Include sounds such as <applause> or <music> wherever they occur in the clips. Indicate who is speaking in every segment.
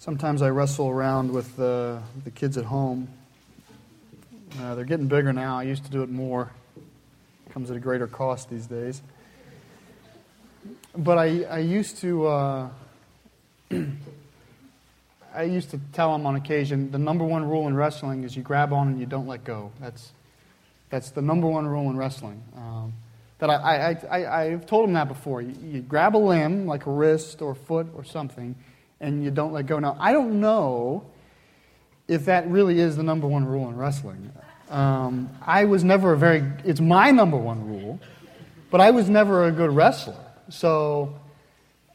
Speaker 1: Sometimes I wrestle around with the, the kids at home. Uh, they're getting bigger now. I used to do it more. It comes at a greater cost these days. But I, I used to uh, <clears throat> I used to tell them on occasion the number one rule in wrestling is you grab on and you don't let go. That's that's the number one rule in wrestling. Um, that I, I, I, I've told them that before. You, you grab a limb, like a wrist or foot or something, and you don't let go. Now, I don't know if that really is the number one rule in wrestling. Um, I was never a very, it's my number one rule, but I was never a good wrestler. So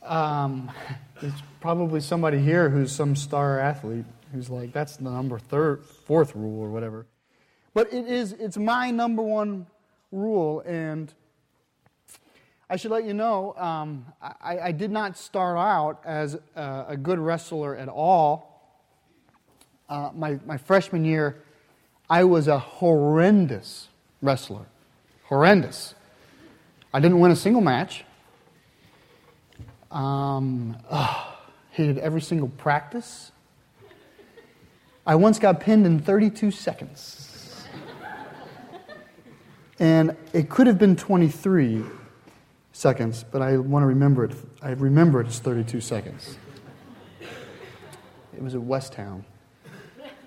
Speaker 1: um, <laughs> there's probably somebody here who's some star athlete who's like, that's the number third, fourth rule or whatever. But it is, it's my number one rule, and I should let you know, um, I, I, did not start out as a, a good wrestler at all. Uh, my, my freshman year, I was a horrendous wrestler. Horrendous. I didn't win a single match. Um, ugh, hated every single practice. I once got pinned in 32 seconds. and it could have been 23 seconds, but I want to remember it. I remember it as 32 seconds. It was at Westtown.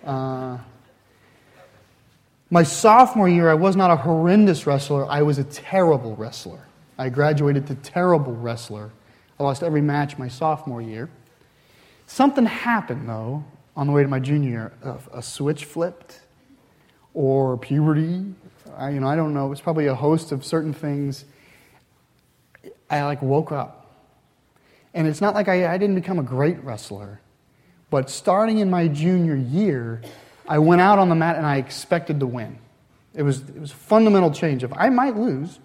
Speaker 1: Uh, my sophomore year, I was not a horrendous wrestler. I was a terrible wrestler. I graduated to terrible wrestler. I lost every match my sophomore year. Something happened, though, on the way to my junior year. A, a switch flipped, or puberty. I, you know, I don't know. It was probably a host of certain things I like woke up. And it's not like I, I didn't become a great wrestler, but starting in my junior year, I went out on the mat and I expected to win. It was, it was a fundamental change of I might lose,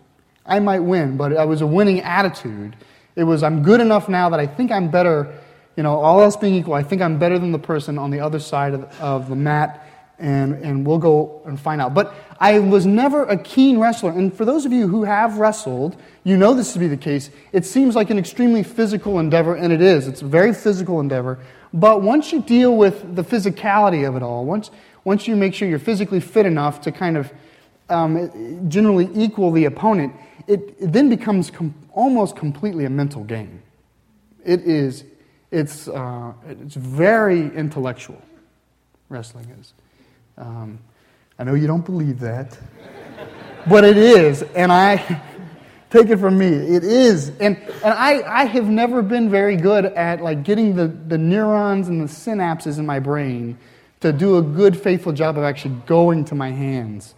Speaker 1: I might win, but I was a winning attitude. It was I'm good enough now that I think I'm better, you know, all else being equal, I think I'm better than the person on the other side of, of the mat and, and we'll go and find out. But I was never a keen wrestler. And for those of you who have wrestled, you know this to be the case. It seems like an extremely physical endeavor, and it is. It's a very physical endeavor. But once you deal with the physicality of it all, once, once you make sure you're physically fit enough to kind of um, generally equal the opponent, it, it then becomes com- almost completely a mental game. It is, it's, uh, it's very intellectual, wrestling is. Um, I know you don't believe that, but it is. And I <laughs> take it from me, it is. And, and I, I have never been very good at like getting the, the neurons and the synapses in my brain to do a good, faithful job of actually going to my hands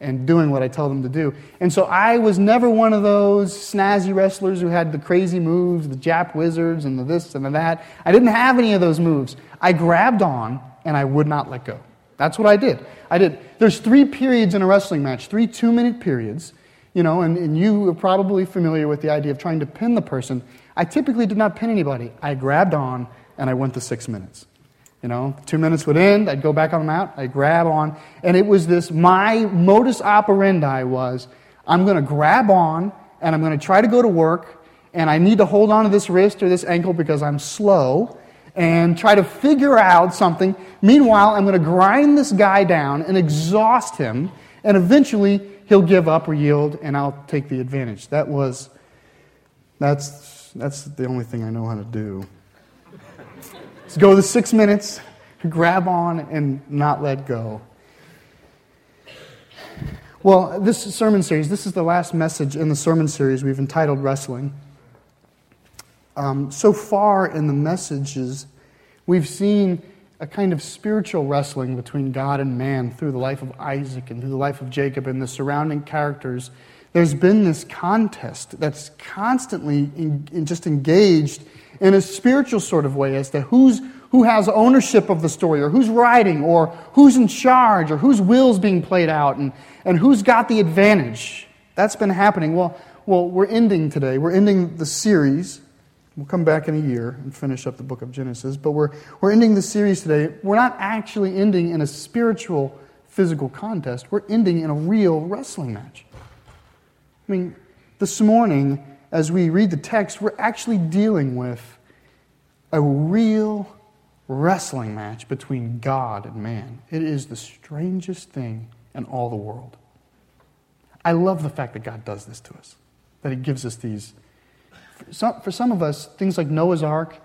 Speaker 1: and doing what I tell them to do. And so I was never one of those snazzy wrestlers who had the crazy moves, the Jap whizzers and the this and the that. I didn't have any of those moves. I grabbed on and I would not let go. That's what I did. I did. There's three periods in a wrestling match, three two minute periods, you know, and, and you are probably familiar with the idea of trying to pin the person. I typically did not pin anybody. I grabbed on and I went to six minutes. You know, two minutes would end, I'd go back on the mat, I'd grab on, and it was this my modus operandi was I'm going to grab on and I'm going to try to go to work, and I need to hold on to this wrist or this ankle because I'm slow and try to figure out something. Meanwhile, I'm going to grind this guy down and exhaust him, and eventually he'll give up or yield, and I'll take the advantage. That was, that's, that's the only thing I know how to do. Let's go the six minutes, grab on, and not let go. Well, this sermon series, this is the last message in the sermon series we've entitled Wrestling. Um, so far in the messages, we've seen a kind of spiritual wrestling between God and man through the life of Isaac and through the life of Jacob and the surrounding characters. There's been this contest that's constantly in, in just engaged in a spiritual sort of way as to who's, who has ownership of the story, or who's writing, or who's in charge, or whose will's being played out, and, and who's got the advantage. That's been happening. Well, well, we're ending today. We're ending the series We'll come back in a year and finish up the book of Genesis, but we're, we're ending the series today. We're not actually ending in a spiritual, physical contest, we're ending in a real wrestling match. I mean, this morning, as we read the text, we're actually dealing with a real wrestling match between God and man. It is the strangest thing in all the world. I love the fact that God does this to us, that He gives us these. For some, for some of us, things like Noah's Ark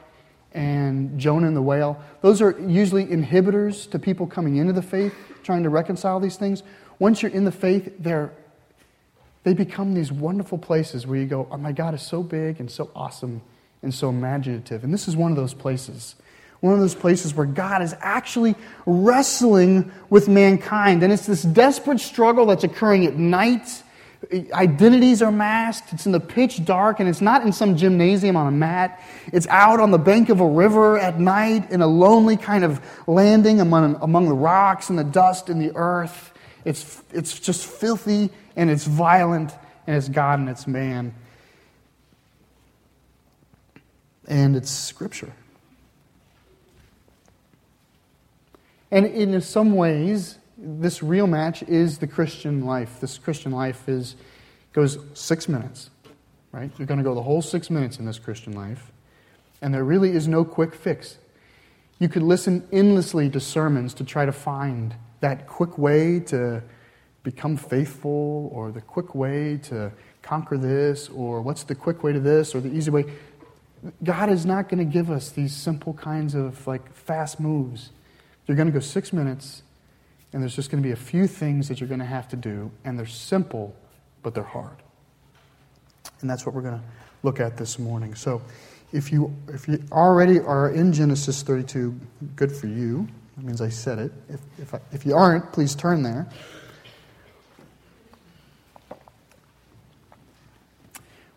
Speaker 1: and Jonah and the whale, those are usually inhibitors to people coming into the faith, trying to reconcile these things. Once you're in the faith, they're, they become these wonderful places where you go, oh, my God is so big and so awesome and so imaginative. And this is one of those places. One of those places where God is actually wrestling with mankind. And it's this desperate struggle that's occurring at night. Identities are masked. It's in the pitch dark, and it's not in some gymnasium on a mat. It's out on the bank of a river at night in a lonely kind of landing among, among the rocks and the dust and the earth. It's, it's just filthy and it's violent and it's God and it's man. And it's Scripture. And in some ways, this real match is the Christian life. This Christian life is goes six minutes, right? You're going to go the whole six minutes in this Christian life, and there really is no quick fix. You could listen endlessly to sermons to try to find that quick way to become faithful, or the quick way to conquer this, or what's the quick way to this, or the easy way. God is not going to give us these simple kinds of like fast moves. You're going to go six minutes, and there's just going to be a few things that you're going to have to do, and they're simple, but they're hard. And that's what we're going to look at this morning. So, if you if you already are in Genesis 32, good for you. That means I said it. If if, I, if you aren't, please turn there.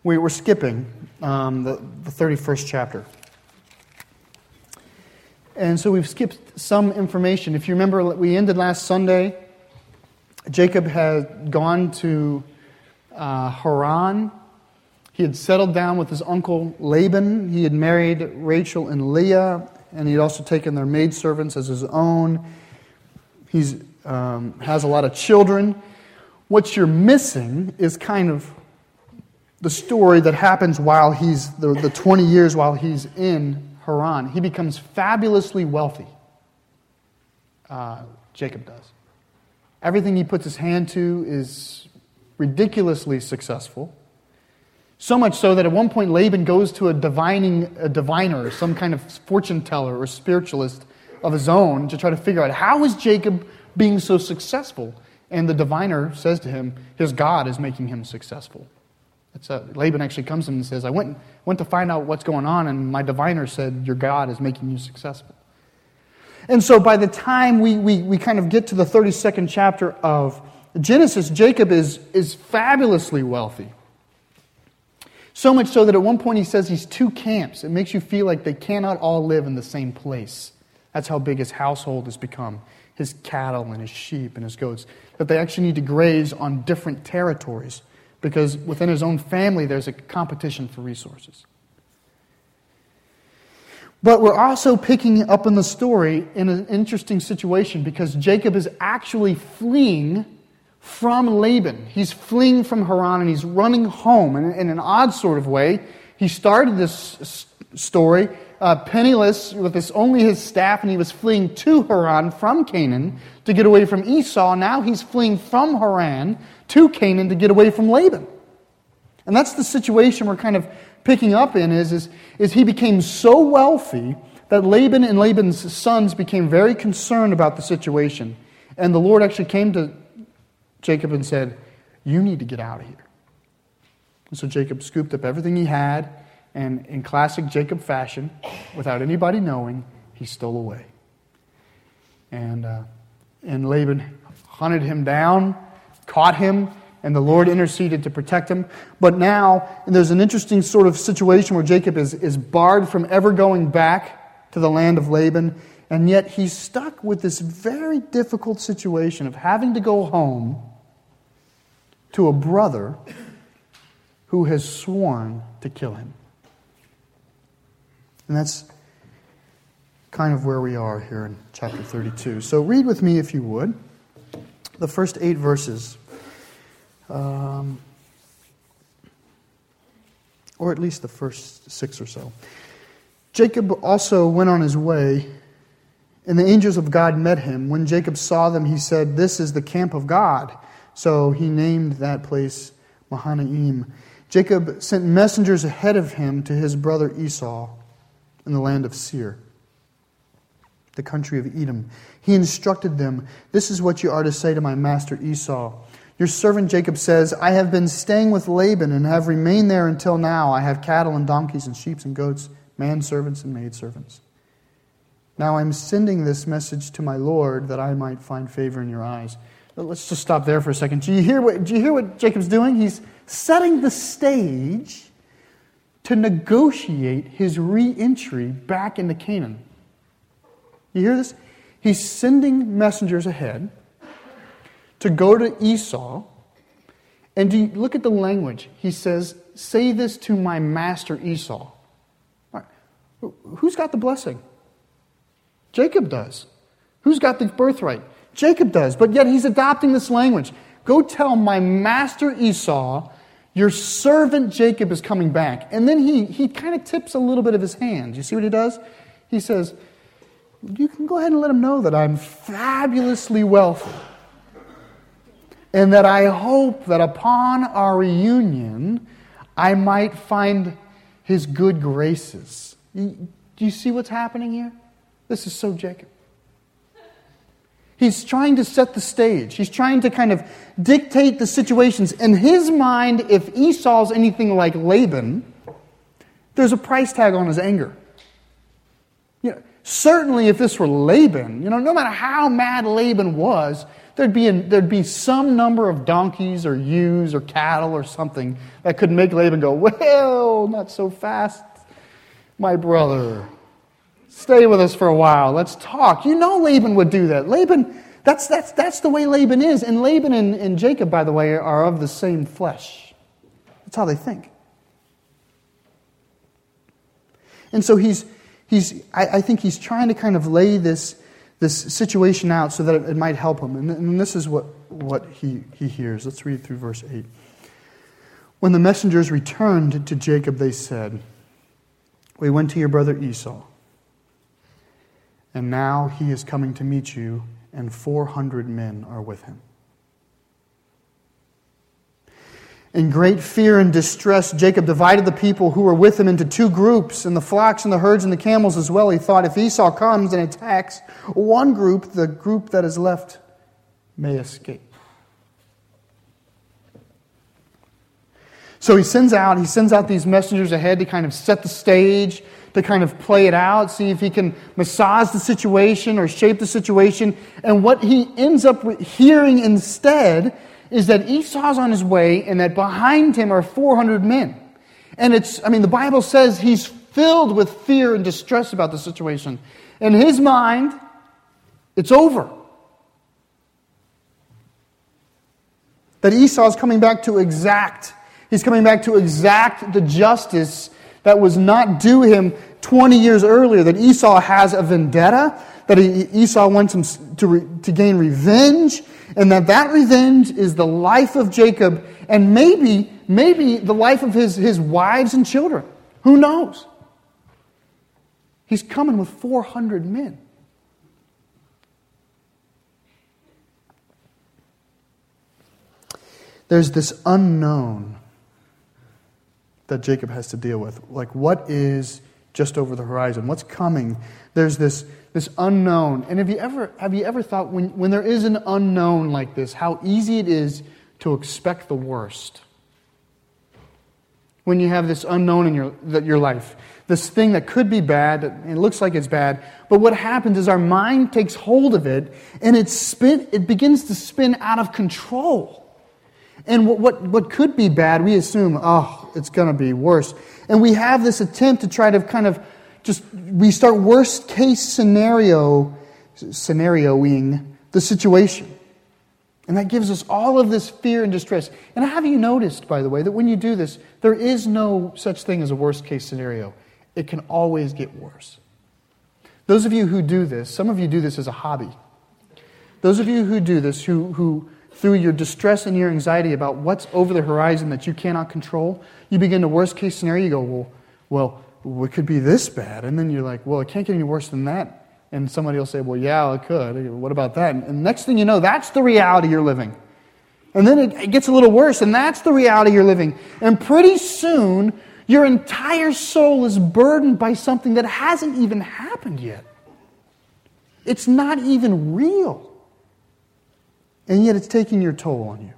Speaker 1: We, we're skipping um, the, the 31st chapter. And so we've skipped some information. If you remember, we ended last Sunday. Jacob had gone to uh, Haran. He had settled down with his uncle Laban. He had married Rachel and Leah, and he had also taken their maidservants as his own. He um, has a lot of children. What you're missing is kind of the story that happens while he's, the, the 20 years while he's in Haran, he becomes fabulously wealthy. Uh, Jacob does. Everything he puts his hand to is ridiculously successful. So much so that at one point Laban goes to a divining a diviner, some kind of fortune teller or spiritualist of his own, to try to figure out how is Jacob being so successful. And the diviner says to him, his God is making him successful. A, uh, Laban actually comes to him and says, I went, went to find out what's going on, and my diviner said, Your God is making you successful. And so by the time we, we, we kind of get to the 32nd chapter of Genesis, Jacob is, is fabulously wealthy. So much so that at one point he says he's two camps. It makes you feel like they cannot all live in the same place. That's how big his household has become his cattle and his sheep and his goats, that they actually need to graze on different territories because within his own family there's a competition for resources. But we're also picking up in the story in an interesting situation because Jacob is actually fleeing from Laban. He's fleeing from Haran and he's running home. And in an odd sort of way, he started this story uh, penniless with his, only his staff, and he was fleeing to Haran from Canaan to get away from Esau. Now he's fleeing from Haran to Canaan to get away from Laban. And that's the situation we're kind of picking up in is, is, is he became so wealthy that Laban and Laban's sons became very concerned about the situation. And the Lord actually came to Jacob and said, You need to get out of here. And so Jacob scooped up everything he had and in classic Jacob fashion, without anybody knowing, he stole away. And, uh, and Laban hunted him down, caught him, and the Lord interceded to protect him. But now, there's an interesting sort of situation where Jacob is, is barred from ever going back to the land of Laban, and yet he's stuck with this very difficult situation of having to go home to a brother who has sworn to kill him. And that's kind of where we are here in chapter 32. So read with me, if you would, the first eight verses. Um, or at least the first six or so. Jacob also went on his way And the angels of God met him. When Jacob saw them, he said, This is the camp of God. So he named that place Mahanaim. Jacob sent messengers ahead of him to his brother Esau in the land of Seir, the country of Edom. He instructed them, This is what you are to say to my master Esau. Your servant Jacob says, I have been staying with Laban and have remained there until now. I have cattle and donkeys and sheep and goats, manservants and maidservants. Now I'm sending this message to my Lord that I might find favor in your eyes. Let's just stop there for a second. Do you hear what, do you hear what Jacob's doing? He's setting the stage to negotiate his re entry back into Canaan. You hear this? He's sending messengers ahead to go to Esau. And look at the language? He says, Say this to my master Esau. Right. Who's got the blessing? Jacob does. Who's got the birthright? Jacob does. But yet he's adopting this language. Go tell my master Esau, your servant Jacob is coming back. And then he, he kind of tips a little bit of his hand. You see what he does? He says, You can go ahead and let him know that I'm fabulously wealthy and that I hope that upon our reunion, I might find his good graces. Do you see what's happening here? This is so Jacob. He's trying to set the stage. He's trying to kind of dictate the situations. In his mind, if Esau's anything like Laban, there's a price tag on his anger. You know, certainly, if this were Laban, you know, no matter how mad Laban was, there'd be, there'd be some number of donkeys or ewes or cattle or something that could make Laban go, Well, not so fast, my brother. Stay with us for a while. Let's talk. You know Laban would do that. Laban, that's, that's, that's the way Laban is. And Laban and, and Jacob, by the way, are of the same flesh. That's how they think. And so he's, he's I, I think he's trying to kind of lay this this situation out so that it, might help him. And, and, this is what, what he, he hears. Let's read through verse 8. When the messengers returned to Jacob, they said, We went to your brother Esau, and now he is coming to meet you, and 400 men are with him. In great fear and distress, Jacob divided the people who were with him into two groups, and the flocks and the herds and the camels as well. He thought if Esau comes and attacks one group, the group that is left may escape. So he sends out, he sends out these messengers ahead to kind of set the stage, to kind of play it out, see if he can massage the situation or shape the situation. And what he ends up hearing instead is that Esau's on his way and that behind him are 400 men. And it's, I mean, the Bible says he's filled with fear and distress about the situation. In his mind, it's over. That Esau is coming back to exact, he's coming back to exact the justice that was not due him 20 years earlier. That Esau has a vendetta, that Esau wants him to, re, to gain revenge, and that that revenge is the life of Jacob and maybe, maybe the life of his, his wives and children. Who knows? He's coming with 400 men. There's this unknown that Jacob has to deal with. Like, what is just over the horizon? What's coming? There's this this unknown. And have you ever, have you ever thought when, when there is an unknown like this, how easy it is to expect the worst? When you have this unknown in your, your life, this thing that could be bad, it looks like it's bad, but what happens is our mind takes hold of it and it, spin, it begins to spin out of control. And what, what, what could be bad, we assume, oh, it's going to be worse. And we have this attempt to try to kind of just we start worst case scenario scenarioing the situation. And that gives us all of this fear and distress. And have you noticed, by the way, that when you do this, there is no such thing as a worst case scenario? It can always get worse. Those of you who do this, some of you do this as a hobby. Those of you who do this, who, who through your distress and your anxiety about what's over the horizon that you cannot control, you begin to worst case scenario, you go, well, well, it could be this bad. And then you're like, well, it can't get any worse than that. And somebody will say, Well, yeah, it could. What about that? And next thing you know, that's the reality you're living. And then it gets a little worse, and that's the reality you're living. And pretty soon, your entire soul is burdened by something that hasn't even happened yet. It's not even real. And yet, it's taking your toll on you.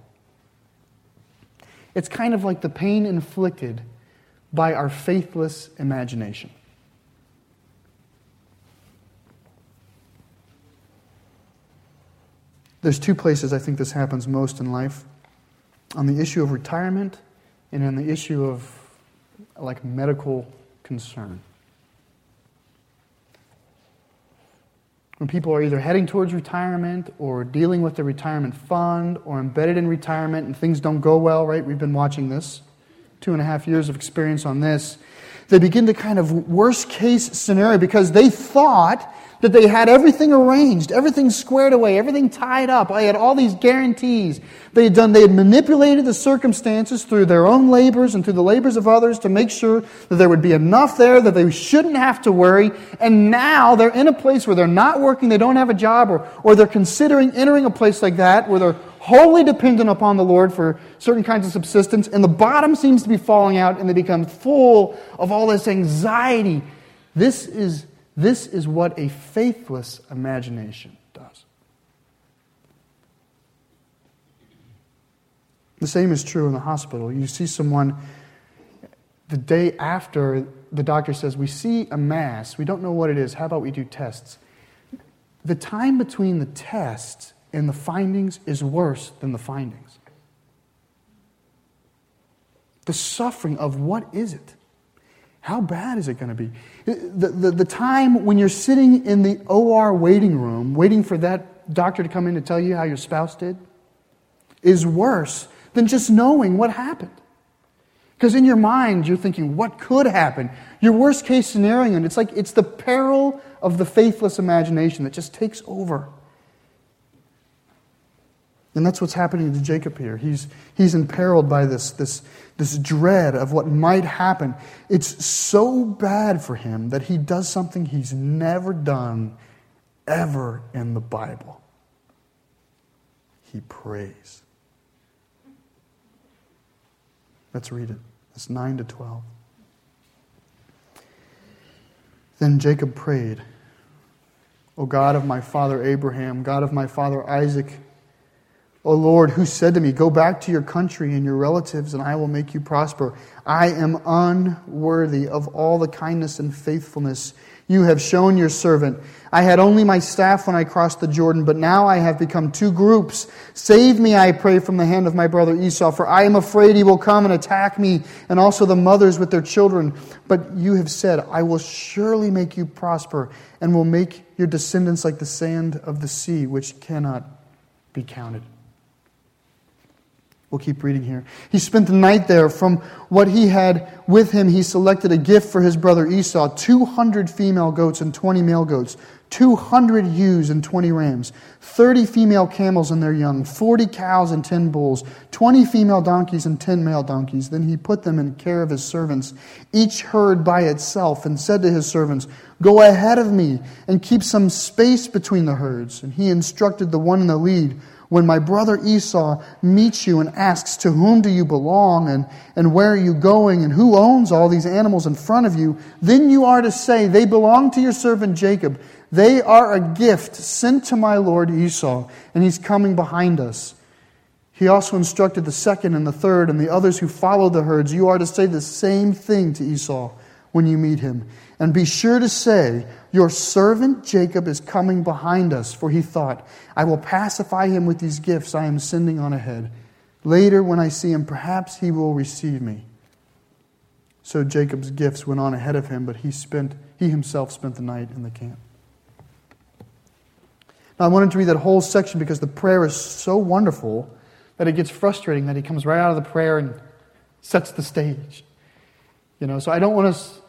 Speaker 1: It's kind of like the pain inflicted by our faithless imagination. There's two places I think this happens most in life on the issue of retirement and on the issue of like medical concern. When people are either heading towards retirement or dealing with the retirement fund or embedded in retirement and things don't go well, right? We've been watching this, two and a half years of experience on this. They begin to kind of worst case scenario because they thought that they had everything arranged, everything squared away, everything tied up. I had all these guarantees. They had done, they had manipulated the circumstances through their own labors and through the labors of others to make sure that there would be enough there that they shouldn't have to worry. And now they're in a place where they're not working, they don't have a job, or, or they're considering entering a place like that where they're wholly dependent upon the Lord for certain kinds of subsistence, and the bottom seems to be falling out, and they become full of all this anxiety. This is this is what a faithless imagination does. The same is true in the hospital. You see someone the day after the doctor says, We see a mass, we don't know what it is, how about we do tests? The time between the tests and the findings is worse than the findings. The suffering of what is it? How bad is it going to be? The, the, the, time when you're sitting in the OR waiting room, waiting for that doctor to come in to tell you how your spouse did, is worse than just knowing what happened. Because in your mind, you're thinking, what could happen? Your worst case scenario, and it's like it's the peril of the faithless imagination that just takes over. And that's what's happening to Jacob here. He's, he's imperiled by this, this, this dread of what might happen. It's so bad for him that he does something he's never done ever in the Bible. He prays. Let's read it. It's 9 to 12. Then Jacob prayed, O God of my father Abraham, God of my father Isaac, O Lord, who said to me, Go back to your country and your relatives, and I will make you prosper. I am unworthy of all the kindness and faithfulness you have shown your servant. I had only my staff when I crossed the Jordan, but now I have become two groups. Save me, I pray, from the hand of my brother Esau, for I am afraid he will come and attack me, and also the mothers with their children. But you have said, I will surely make you prosper, and will make your descendants like the sand of the sea, which cannot be counted. We'll keep reading here. He spent the night there. From what he had with him, he selected a gift for his brother Esau 200 female goats and 20 male goats, 200 ewes and 20 rams, 30 female camels and their young, 40 cows and 10 bulls, 20 female donkeys and 10 male donkeys. Then he put them in care of his servants, each herd by itself, and said to his servants, Go ahead of me and keep some space between the herds. And he instructed the one in the lead when my brother Esau meets you and asks, To whom do you belong, and, and where are you going, and who owns all these animals in front of you, then you are to say, They belong to your servant Jacob. They are a gift sent to my lord Esau, and he's coming behind us. He also instructed the second and the third and the others who followed the herds, You are to say the same thing to Esau when you meet him. And be sure to say, Your servant Jacob is coming behind us, for he thought, I will pacify him with these gifts I am sending on ahead. Later, when I see him, perhaps he will receive me. So Jacob's gifts went on ahead of him, but he, spent, he himself spent the night in the camp. Now, I wanted to read that whole section because the prayer is so wonderful that it gets frustrating that he comes right out of the prayer and sets the stage. You know, so I don't want us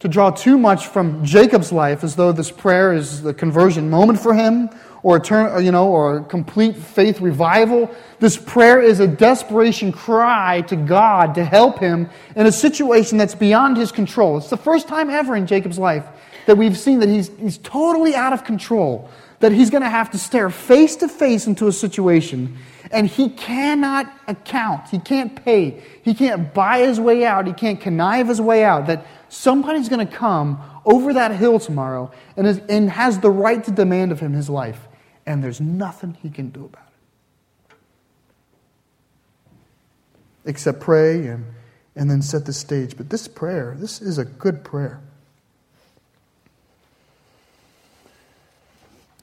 Speaker 1: to draw too much from Jacob's life as though this prayer is the conversion moment for him or a turn, you know, or complete faith revival. This prayer is a desperation cry to God to help him in a situation that's beyond his control. It's the first time ever in Jacob's life that we've seen that he's, he's totally out of control, that he's going to have to stare face to face into a situation and he cannot account, he can't pay, he can't buy his way out, he can't connive his way out, that somebody's going to come over that hill tomorrow and, is, and has the right to demand of him his life, and there's nothing he can do about it. Except pray and, and then set the stage. But this prayer, this is a good prayer.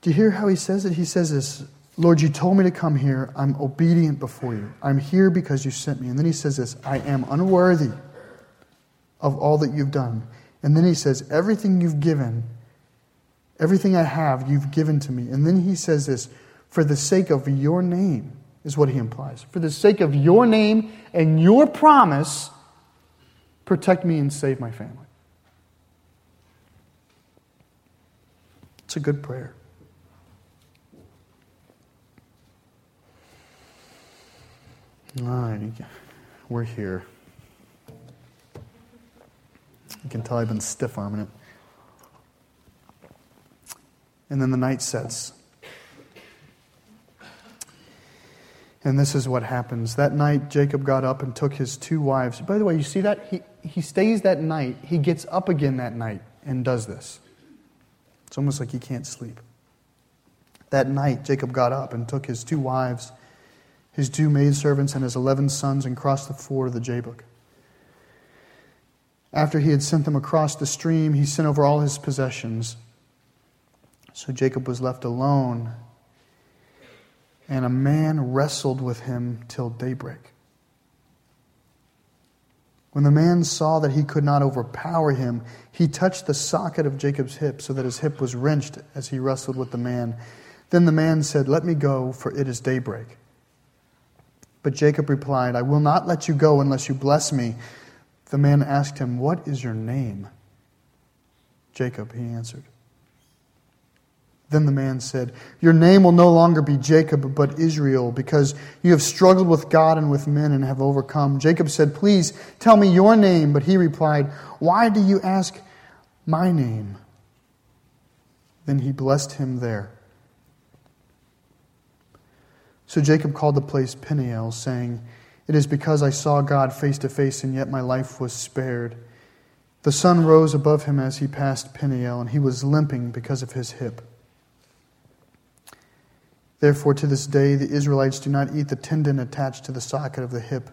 Speaker 1: Do you hear how he says it? He says this Lord, you told me to come here. I'm obedient before you. I'm here because you sent me. And then he says this I am unworthy of all that you've done. And then he says, Everything you've given, everything I have, you've given to me. And then he says this, For the sake of your name, is what he implies. For the sake of your name and your promise, protect me and save my family. It's a good prayer. All right, we're here. You can tell I've been stiff arming it. And then the night sets. And this is what happens. That night, Jacob got up and took his two wives. By the way, you see that? He, he stays that night. He gets up again that night and does this. It's almost like he can't sleep. That night, Jacob got up and took his two wives his two maidservants, and his eleven sons, and crossed the ford of the Jabbok. After he had sent them across the stream, he sent over all his possessions. So Jacob was left alone, and a man wrestled with him till daybreak. When the man saw that he could not overpower him, he touched the socket of Jacob's hip so that his hip was wrenched as he wrestled with the man. Then the man said, Let me go, for it is daybreak. But Jacob replied, I will not let you go unless you bless me. The man asked him, What is your name? Jacob, he answered. Then the man said, Your name will no longer be Jacob, but Israel, because you have struggled with God and with men and have overcome. Jacob said, Please tell me your name. But he replied, Why do you ask my name? Then he blessed him there. So Jacob called the place Peniel, saying, It is because I saw God face to face, and yet my life was spared. The sun rose above him as he passed Peniel, and he was limping because of his hip. Therefore, to this day, the Israelites do not eat the tendon attached to the socket of the hip,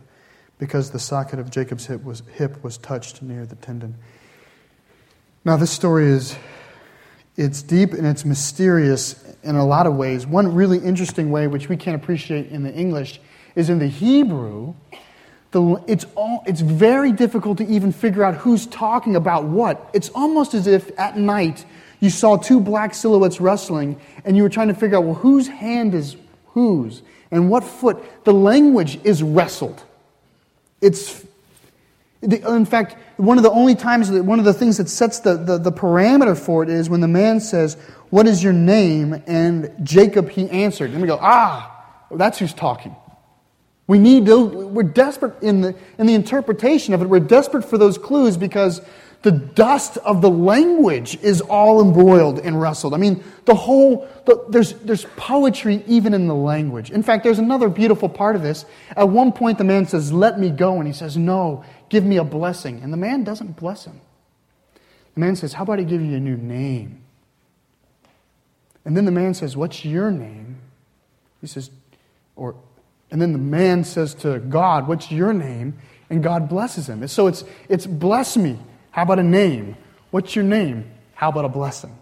Speaker 1: because the socket of Jacob's hip was, hip was touched near the tendon. Now, this story is it's deep and it's mysterious in a lot of ways. One really interesting way, which we can't appreciate in the English, is in the Hebrew. The, it's, all, it's very difficult to even figure out who's talking about what. It's almost as if at night you saw two black silhouettes wrestling and you were trying to figure out, well, whose hand is whose and what foot. The language is wrestled. It's in fact, one of the only times one of the things that sets the, the, the, parameter for it is when the man says, What is your name? And Jacob, he answered. And we go, Ah, that's who's talking. We need to, we're desperate in the, in the interpretation of it. We're desperate for those clues because the dust of the language is all embroiled and wrestled. I mean, the whole, the, there's, there's poetry even in the language. In fact, there's another beautiful part of this. At one point, the man says, Let me go. And he says, No, give me a blessing. And the man doesn't bless him. The man says, How about I give you a new name? And then the man says, What's your name? He says, or, and then the man says to God, What's your name? And God blesses him. So it's, it's bless me. How about a name? What's your name? How about a blessing?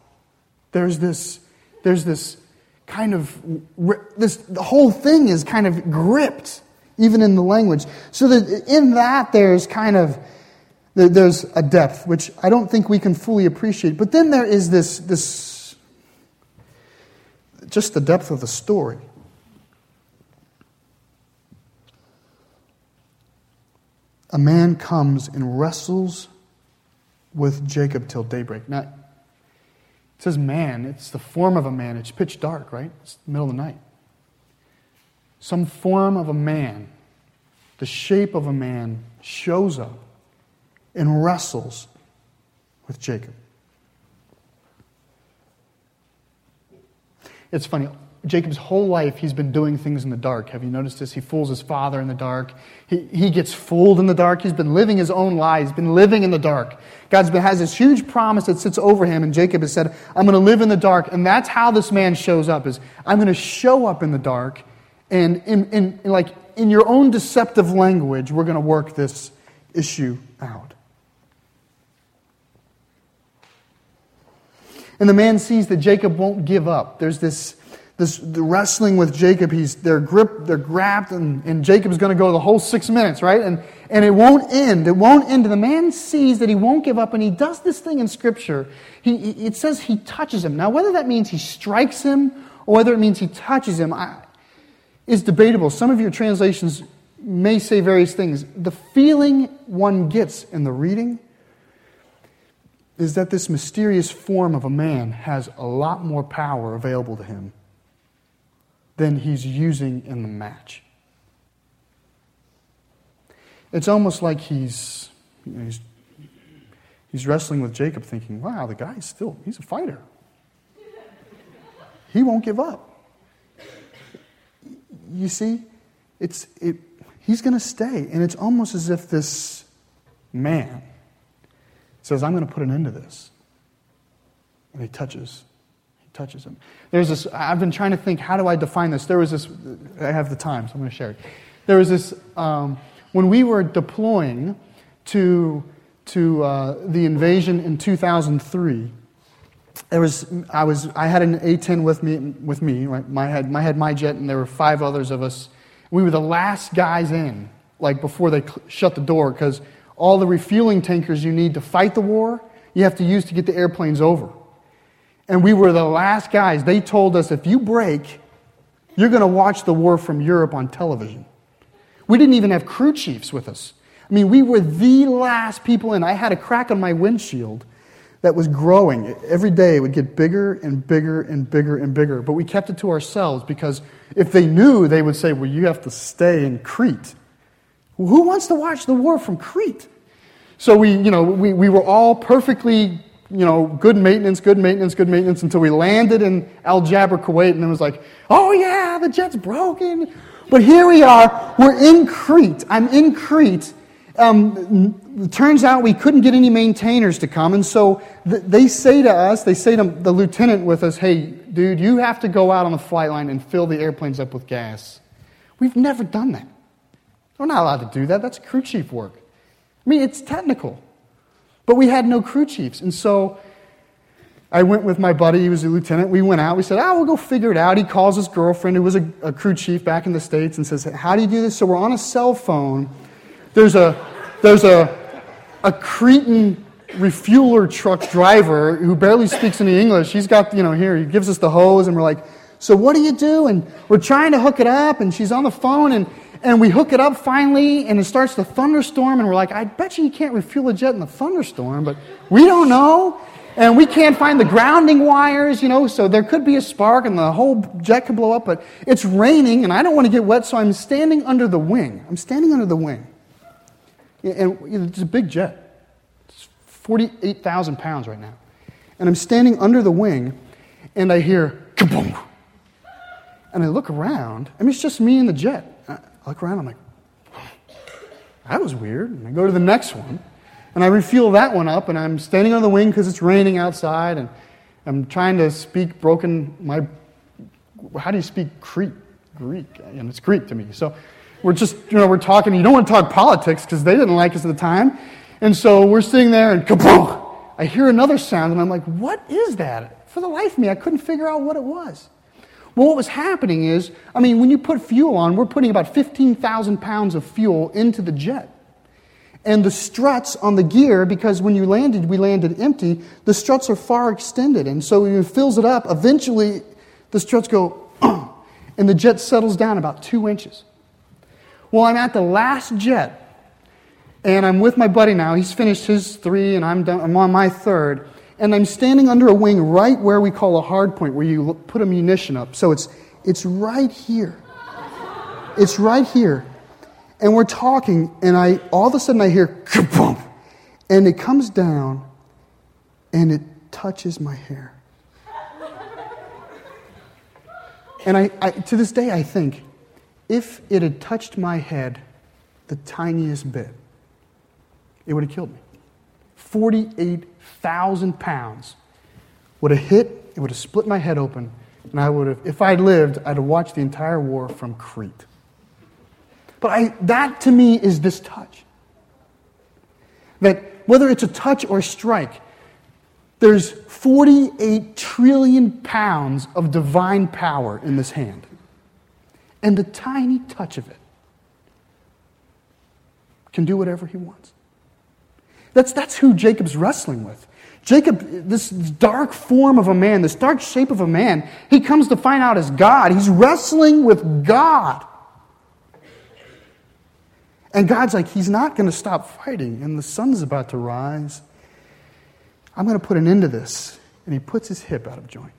Speaker 1: There's this, there's this kind of, this, the whole thing is kind of gripped, even in the language. So that in that, there's kind of, there's a depth, which I don't think we can fully appreciate. But then there is this, this just the depth of the story. A man comes and wrestles with Jacob till daybreak. Now, it says man, it's the form of a man. It's pitch dark, right? It's the middle of the night some form of a man, the shape of a man, shows up and wrestles with Jacob. It's funny. Jacob's whole life, he's been doing things in the dark. Have you noticed this? He fools his father in the dark. He, he gets fooled in the dark. He's been living his own lies. He's been living in the dark. God has this huge promise that sits over him, and Jacob has said, I'm going to live in the dark. And that's how this man shows up is, I'm going to show up in the dark, and in, in, in like in your own deceptive language, we're going to work this issue out. And the man sees that Jacob won't give up. There's this, this the wrestling with Jacob. He's, they're gripped, they're grabbed, and, and Jacob's going to go the whole six minutes, right? And, and it won't end. It won't end. And the man sees that he won't give up, and he does this thing in Scripture. He, it says he touches him. Now, whether that means he strikes him or whether it means he touches him I, is debatable. Some of your translations may say various things. The feeling one gets in the reading is that this mysterious form of a man has a lot more power available to him than he's using in the match. It's almost like he's, you know, he's, he's wrestling with Jacob, thinking, wow, the guy's still, he's a fighter. He won't give up. You see, it's, it, he's going to stay. And it's almost as if this man says, I'm going to put an end to this. And he touches. He touches him. There's this, I've been trying to think, how do I define this? There was this, I have the time, so I'm going to share it. There was this, um, when we were deploying to, to uh, the invasion in 2003, there was, I, was, I had an A-10 with me, with me right? my, had, my, had my jet, and there were five others of us. We were the last guys in, like before they cl- shut the door, because all the refueling tankers you need to fight the war, you have to use to get the airplanes over. And we were the last guys. They told us if you break, you're going to watch the war from Europe on television. We didn't even have crew chiefs with us. I mean, we were the last people in. I had a crack on my windshield that was growing. Every day it would get bigger and bigger and bigger and bigger. But we kept it to ourselves because if they knew, they would say, Well, you have to stay in Crete. Who wants to watch the war from Crete? So we, you know, we, we were all perfectly, you know, good maintenance, good maintenance, good maintenance until we landed in Al Jaber, Kuwait, and it was like, oh yeah, the jet's broken. But here we are, we're in Crete. I'm in Crete. Um, turns out we couldn't get any maintainers to come, and so th- they say to us, they say to the lieutenant with us, hey, dude, you have to go out on the flight line and fill the airplanes up with gas. We've never done that. We're not allowed to do that. That's crew chief work. I mean, it's technical. But we had no crew chiefs. And so I went with my buddy, he was a lieutenant. We went out. We said, oh, we'll go figure it out. He calls his girlfriend, who was a, a crew chief back in the States, and says, How do you do this? So we're on a cell phone. There's a, there's a, a Cretan refueler truck driver who barely speaks any English. He's got, you know, here, he gives us the hose, and we're like, So what do you do? And we're trying to hook it up, and she's on the phone, and and we hook it up finally, and it starts to thunderstorm, and we're like, I bet you you can't refuel a jet in the thunderstorm, but we don't know. And we can't find the grounding wires, you know, so there could be a spark and the whole jet could blow up, but it's raining, and I don't want to get wet, so I'm standing under the wing. I'm standing under the wing. And it's a big jet. It's 48,000 pounds right now. And I'm standing under the wing, and I hear kaboom. And I look around. I mean, it's just me and the jet. I look around, I'm like, that was weird. And I go to the next one, and I refuel that one up, and I'm standing on the wing because it's raining outside, and I'm trying to speak broken, my, how do you speak Crete? Greek, and it's Greek to me. So we're just, you know, we're talking, you don't want to talk politics because they didn't like us at the time. And so we're sitting there, and kaboom! I hear another sound, and I'm like, what is that? For the life of me, I couldn't figure out what it was. Well, what was happening is, I mean, when you put fuel on, we're putting about 15,000 pounds of fuel into the jet. And the struts on the gear, because when you landed, we landed empty, the struts are far extended. And so when it fills it up, eventually the struts go, <clears throat> and the jet settles down about two inches. Well, I'm at the last jet, and I'm with my buddy now. He's finished his three, and I'm, done, I'm on my third and I'm standing under a wing right where we call a hard point, where you put a munition up. So it's, it's right here. It's right here. And we're talking, and I all of a sudden I hear kaboom, and it comes down, and it touches my hair. And I, I, to this day, I think if it had touched my head the tiniest bit, it would have killed me. 48,000 pounds would have hit, it would have split my head open, and I would have, if I'd lived, I'd have watched the entire war from Crete. But I, that to me is this touch. That whether it's a touch or a strike, there's 48 trillion pounds of divine power in this hand. And the tiny touch of it can do whatever he wants. That's, that's who Jacob's wrestling with. Jacob, this dark form of a man, this dark shape of a man, he comes to find out as God. He's wrestling with God. And God's like, He's not going to stop fighting, and the sun's about to rise. I'm going to put an end to this. And he puts his hip out of joint.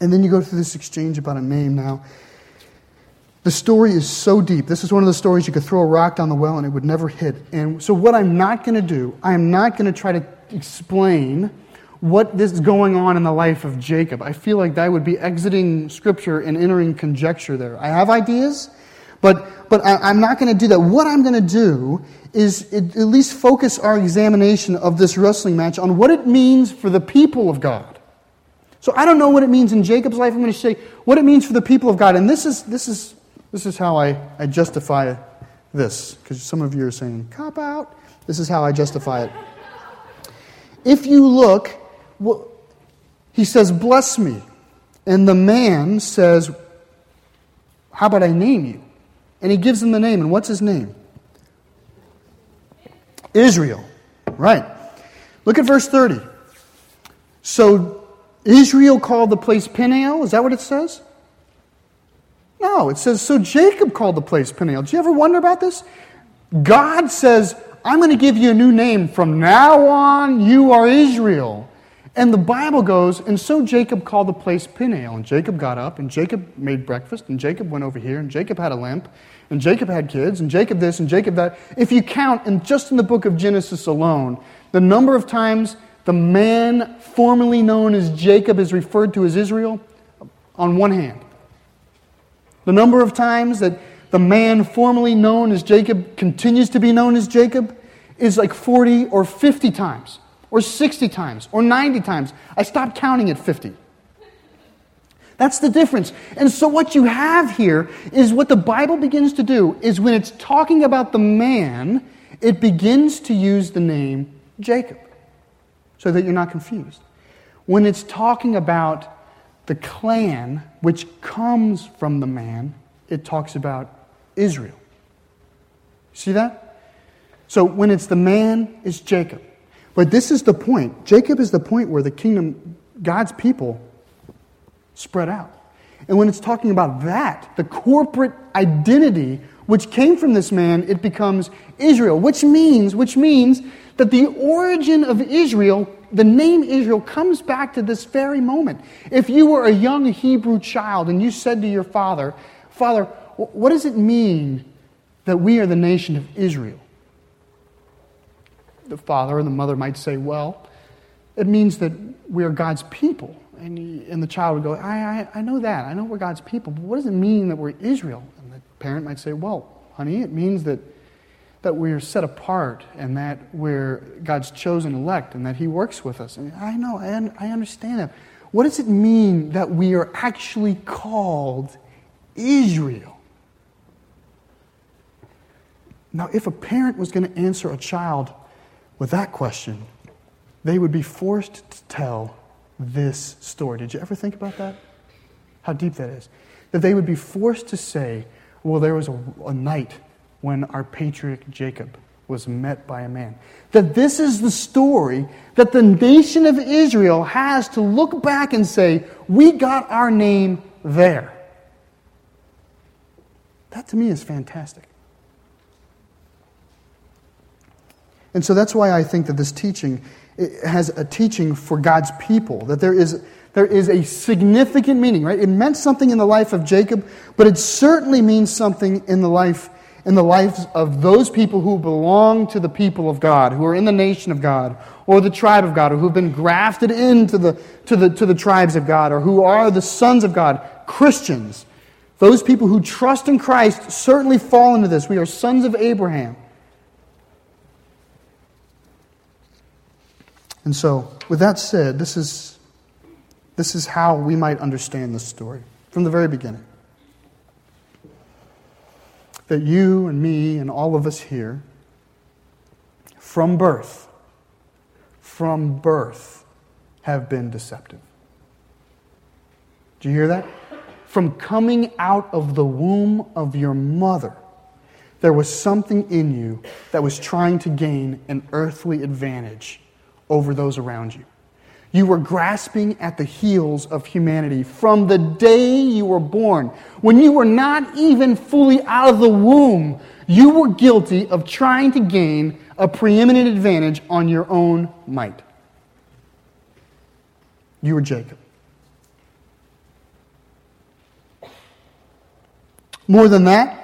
Speaker 1: And then you go through this exchange about a name now. The story is so deep. This is one of the stories you could throw a rock down the well and it would never hit. And so, what I'm not going to do, I am not going to try to explain what this is going on in the life of Jacob. I feel like that would be exiting scripture and entering conjecture there. I have ideas, but, but I, am not going to do that. What I'm going to do is at least focus our examination of this wrestling match on what it means for the people of God. So I don't know what it means in Jacob's life. I'm going to say what it means for the people of God. And this is, this is, this is how I, I justify this, because some of you are saying, cop out. This is how I justify it. If you look, well, he says, bless me. And the man says, how about I name you? And he gives him the name. And what's his name? Israel. Right. Look at verse 30. So Israel called the place Peniel. Is that what it says? No, it says, so Jacob called the place Peniel. Do you ever wonder about this? God says, I'm going to give you a new name. From now on, you are Israel. And the Bible goes, and so Jacob called the place Peniel. And Jacob got up, and Jacob made breakfast, and Jacob went over here, and Jacob had a lamp, and Jacob had kids, and Jacob this, and Jacob that. If you count, and just in the book of Genesis alone, the number of times the man formerly known as Jacob is referred to as Israel, on one hand. The number of times that the man formerly known as Jacob continues to be known as Jacob is like 40 or 50 times, or 60 times, or 90 times. I stopped counting at 50. That's the difference. And so what you have here is what the Bible begins to do is when it's talking about the man, it begins to use the name Jacob so that you're not confused. When it's talking about the clan which comes from the man, it talks about Israel. See that? So when it's the man, it's Jacob. But this is the point. Jacob is the point where the kingdom, God's people, spread out. And when it's talking about that, the corporate identity which came from this man, it becomes Israel, which means, which means that the origin of Israel, the name Israel, comes back to this very moment. If you were a young Hebrew child and you said to your father, Father, what does it mean that we are the nation of Israel? The father and the mother might say, Well, it means that we are God's people. And, he, and the child would go, I, I, I know that. I know we're God's people, but what does it mean that we're Israel? And the parent might say, Well, honey, it means that, that we're set apart and that we're God's chosen elect and that He works with us. And I know, un, I understand that. What does it mean that we are actually called Israel? Now, if a parent was going to answer a child with that question, they would be forced to tell this story. Did you ever think about that? How deep that is. That they would be forced to say, well, there was a, a night when our patriarch Jacob was met by a man. That this is the story that the nation of Israel has to look back and say, we got our name there. That to me is fantastic. And so that's why I think that this teaching has a teaching for God's people, that there is, there is a significant meaning, right? It meant something in the life of Jacob, but it certainly means something in the life in the lives of those people who belong to the people of God, who are in the nation of God, or the tribe of God, or who've been grafted into the, to, the, to the tribes of God, or who are the sons of God, Christians. Those people who trust in Christ certainly fall into this. We are sons of Abraham. And so, with that said, this is, this is how we might understand this story from the very beginning. That you and me and all of us here, from birth, from birth, have been deceptive. Do you hear that? From coming out of the womb of your mother, there was something in you that was trying to gain an earthly advantage over those around you. You were grasping at the heels of humanity from the day you were born. When you were not even fully out of the womb, you were guilty of trying to gain a preeminent advantage on your own might. You were Jacob. More than that,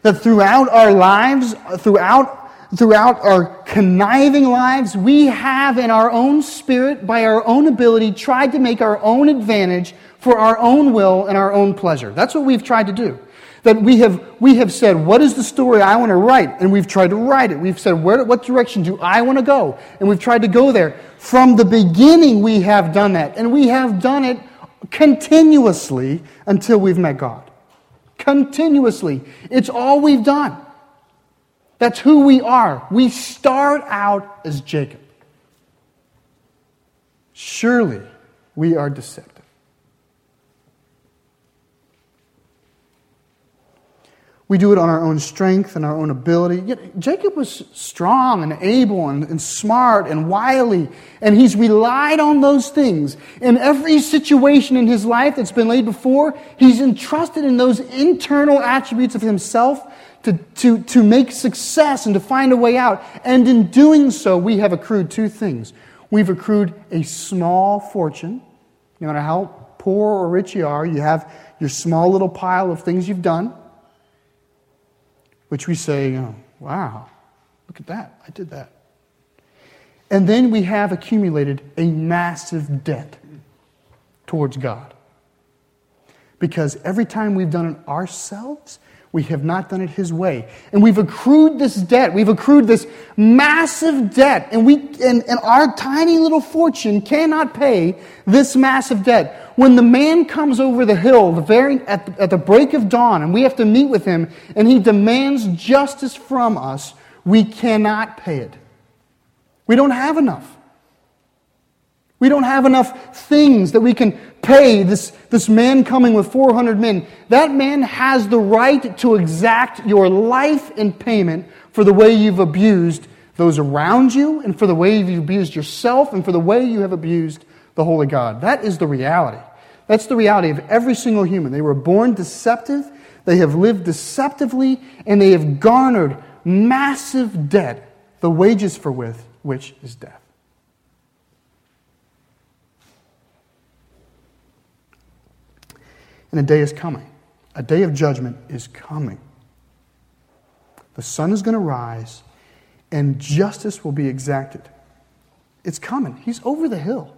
Speaker 1: that throughout our lives, throughout throughout our conniving lives, we have in our own spirit, by our own ability, tried to make our own advantage for our own will and our own pleasure. That's what we've tried to do. That we have, we have said, what is the story I want to write? And we've tried to write it. We've said, where, what direction do I want to go? And we've tried to go there. From the beginning, we have done that. And we have done it continuously until we've met God. Continuously. It's all we've done. That's who we are. We start out as Jacob. Surely we are deceptive. We do it on our own strength and our own ability. Yet Jacob was strong and able and, and, smart and wily, and he's relied on those things. In every situation in his life that's been laid before, he's entrusted in those internal attributes of himself to, to, to make success and to find a way out. And in doing so, we have accrued two things. We've accrued a small fortune. No matter how poor or rich you are, you have your small little pile of things you've done, which we say, oh, wow, look at that. I did that. And then we have accumulated a massive debt towards God. Because every time we've done it ourselves, we have not done it His way. And we've accrued this debt. We've accrued this massive debt. And, we, and, and our tiny little fortune cannot pay this massive debt. When the man comes over the hill the very, at, the, at the break of dawn and we have to meet with him and he demands justice from us, we cannot pay it. We don't have enough. We don't have enough things that we can pay this, this man coming with 400 men. That man has the right to exact your life in payment for the way you've abused those around you, and for the way you've abused yourself, and for the way you have abused the Holy God. That is the reality. That's the reality of every single human. They were born deceptive, they have lived deceptively, and they have garnered massive debt, the wages for which is death. And a day is coming. A day of judgment is coming. The sun is going to rise, and justice will be exacted. It's coming. He's over the hill.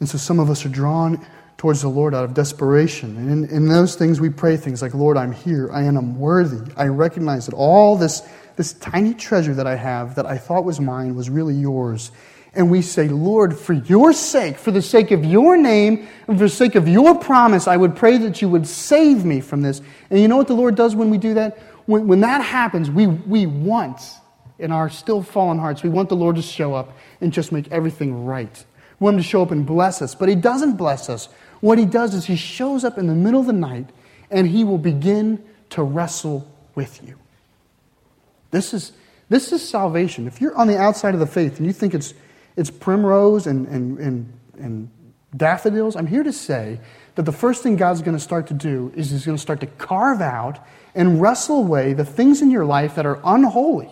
Speaker 1: And so some of us are drawn towards the Lord out of desperation. And in, in, those things, we pray things like, Lord, I'm here. I am worthy. I recognize that all this, this tiny treasure that I have that I thought was mine was really yours and we say, Lord, for your sake, for the sake of your name, and for the sake of your promise, I would pray that you would save me from this. And you know what the Lord does when we do that? When, when that happens, we, we want, in our still fallen hearts, we want the Lord to show up and just make everything right. We want Him to show up and bless us. But He doesn't bless us. What He does is He shows up in the middle of the night and He will begin to wrestle with you. This is, this is salvation. If you're on the outside of the faith and you think it's it's primrose and, and, and, and daffodils. I'm here to say that the first thing God's going to start to do is He's going to start to carve out and wrestle away the things in your life that are unholy,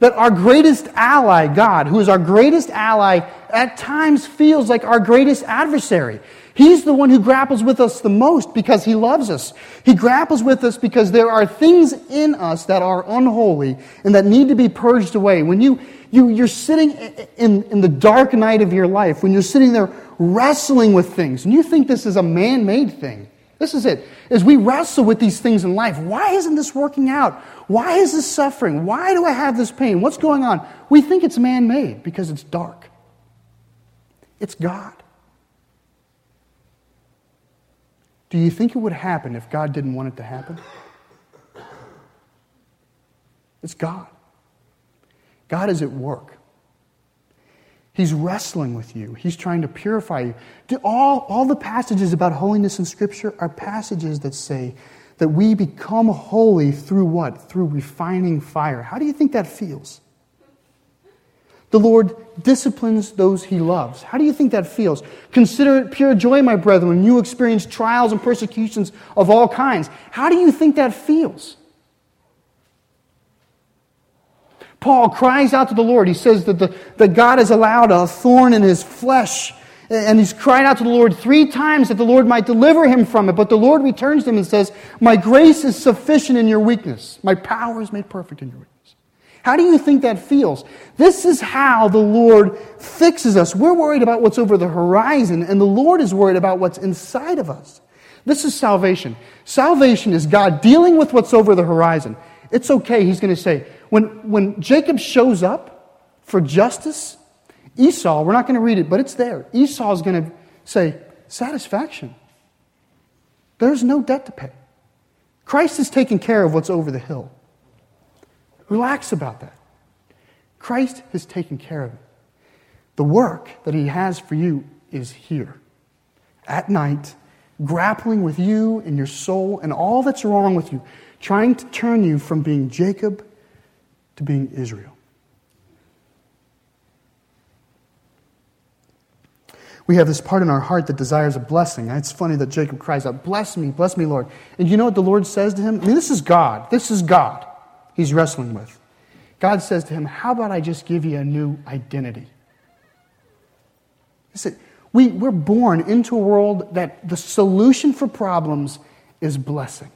Speaker 1: That our greatest ally, God, who is our greatest ally, at times feels like our greatest adversary. He's the one who grapples with us the most because he loves us. He grapples with us because there are things in us that are unholy and that need to be purged away. When you, you, you're sitting in, in the dark night of your life, when you're sitting there wrestling with things, and you think this is a man made thing, this is it. As we wrestle with these things in life, why isn't this working out? Why is this suffering? Why do I have this pain? What's going on? We think it's man made because it's dark. It's God. Do you think it would happen if God didn't want it to happen? It's God. God is at work. He's wrestling with you. He's trying to purify you. All, all the passages about holiness in Scripture are passages that say that we become holy through what? Through refining fire. How do you think that feels? The Lord disciplines those he loves. How do you think that feels? Consider it pure joy, my brethren, when you experience trials and persecutions of all kinds. How do you think that feels? Paul cries out to the Lord. He says that, the, that God has allowed a thorn in his flesh. And he's cried out to the Lord three times that the Lord might deliver him from it. But the Lord returns to him and says, My grace is sufficient in your weakness. My power is made perfect in your weakness. How do you think that feels? This is how the Lord fixes us. We're worried about what's over the horizon, and the Lord is worried about what's inside of us. This is salvation. Salvation is God dealing with what's over the horizon. It's okay, he's going to say, when, when Jacob shows up for justice, Esau, we're not going to read it, but it's there. Esau is going to say, satisfaction. There's no debt to pay. Christ is taking care of what's over the hill. Relax about that. Christ has taken care of it. The work that he has for you is here. At night, grappling with you and your soul and all that's wrong with you, trying to turn you from being Jacob to being Israel. We have this part in our heart that desires a blessing. It's funny that Jacob cries out, Bless me, bless me, Lord. And you know what the Lord says to him? I mean, this is God. This is God he's wrestling with. God says to him, How about I just give you a new identity? Said, we, we're born into a world that the solution for problems is blessing.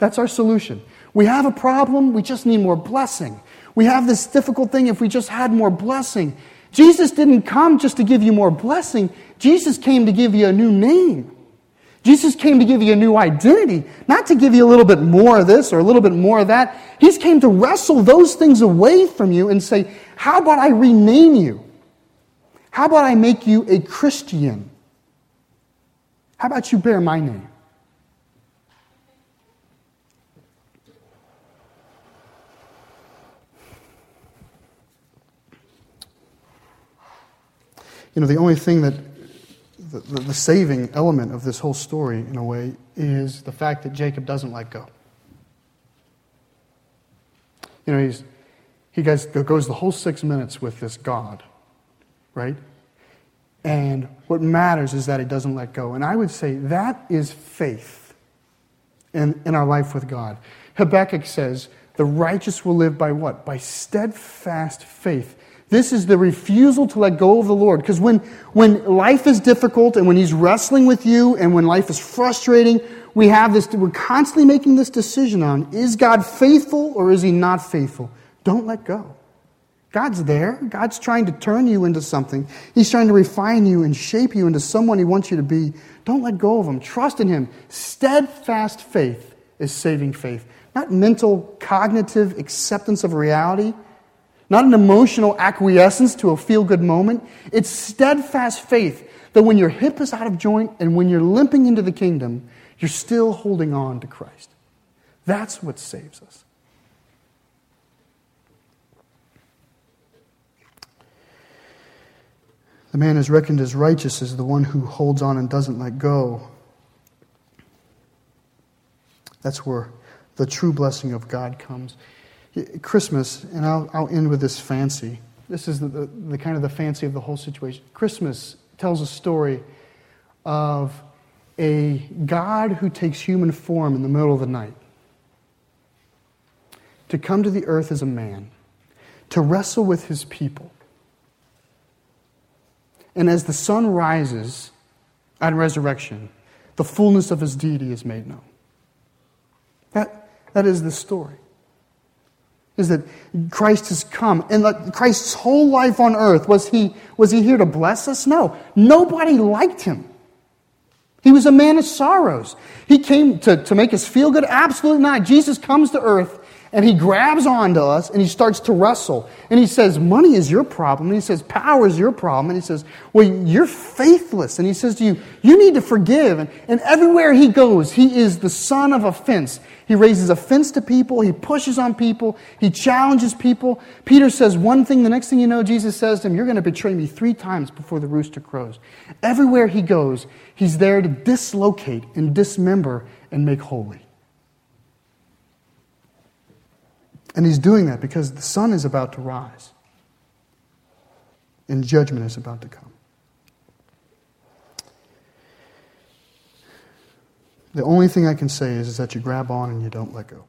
Speaker 1: That's our solution. We have a problem, we just need more blessing. We have this difficult thing if we just had more blessing. Jesus didn't come just to give you more blessing, Jesus came to give you a new name. Jesus came to give you a new identity, not to give you a little bit more of this or a little bit more of that. He's came to wrestle those things away from you and say, How about I rename you? How about I make you a Christian? How about you bear my name? You know, the only thing that the, the, the saving element of this whole story, in a way, is the fact that Jacob doesn't let go. You know, he's, he goes, goes the whole six minutes with this God, right? And what matters is that he doesn't let go. And I would say that is faith in, in our life with God. Habakkuk says, the righteous will live by what? By steadfast faith. This is the refusal to let go of the Lord. Because when, when life is difficult and when He's wrestling with you and when life is frustrating, we have this, we're constantly making this decision on is God faithful or is He not faithful? Don't let go. God's there. God's trying to turn you into something. He's trying to refine you and shape you into someone He wants you to be. Don't let go of Him. Trust in Him. Steadfast faith is saving faith, not mental, cognitive acceptance of reality not an emotional acquiescence to a feel good moment. It's steadfast faith that when your hip is out of joint and when you're limping into the kingdom, you're still holding on to Christ. That's what saves us. The man is reckoned as righteous as the one who holds on and doesn't let go. That's where the true blessing of God comes. Christmas, and I'll, I'll end with this fancy. This is the, the, the kind of the fancy of the whole situation. Christmas tells a story of a God who takes human form in the middle of the night to come to the earth as a man, to wrestle with his people. And as the sun rises at resurrection, the fullness of his deity is made known. That, that is the story. Is that Christ has come, and Christ's whole life on earth was he, was he here to bless us? No. Nobody liked him. He was a man of sorrows. He came to, to make us feel good? Absolutely not. Jesus comes to earth and he grabs onto us and he starts to wrestle. And he says, Money is your problem. And he says, Power is your problem. And he says, Well, you're faithless. And he says to you, You need to forgive. And, and everywhere he goes, he is the son of offense. He raises offense to people. He pushes on people. He challenges people. Peter says one thing. The next thing you know, Jesus says to him, You're going to betray me three times before the rooster crows. Everywhere he goes, he's there to dislocate and dismember and make holy. And he's doing that because the sun is about to rise and judgment is about to come. The only thing I can say is, is that you grab on and you don't let go.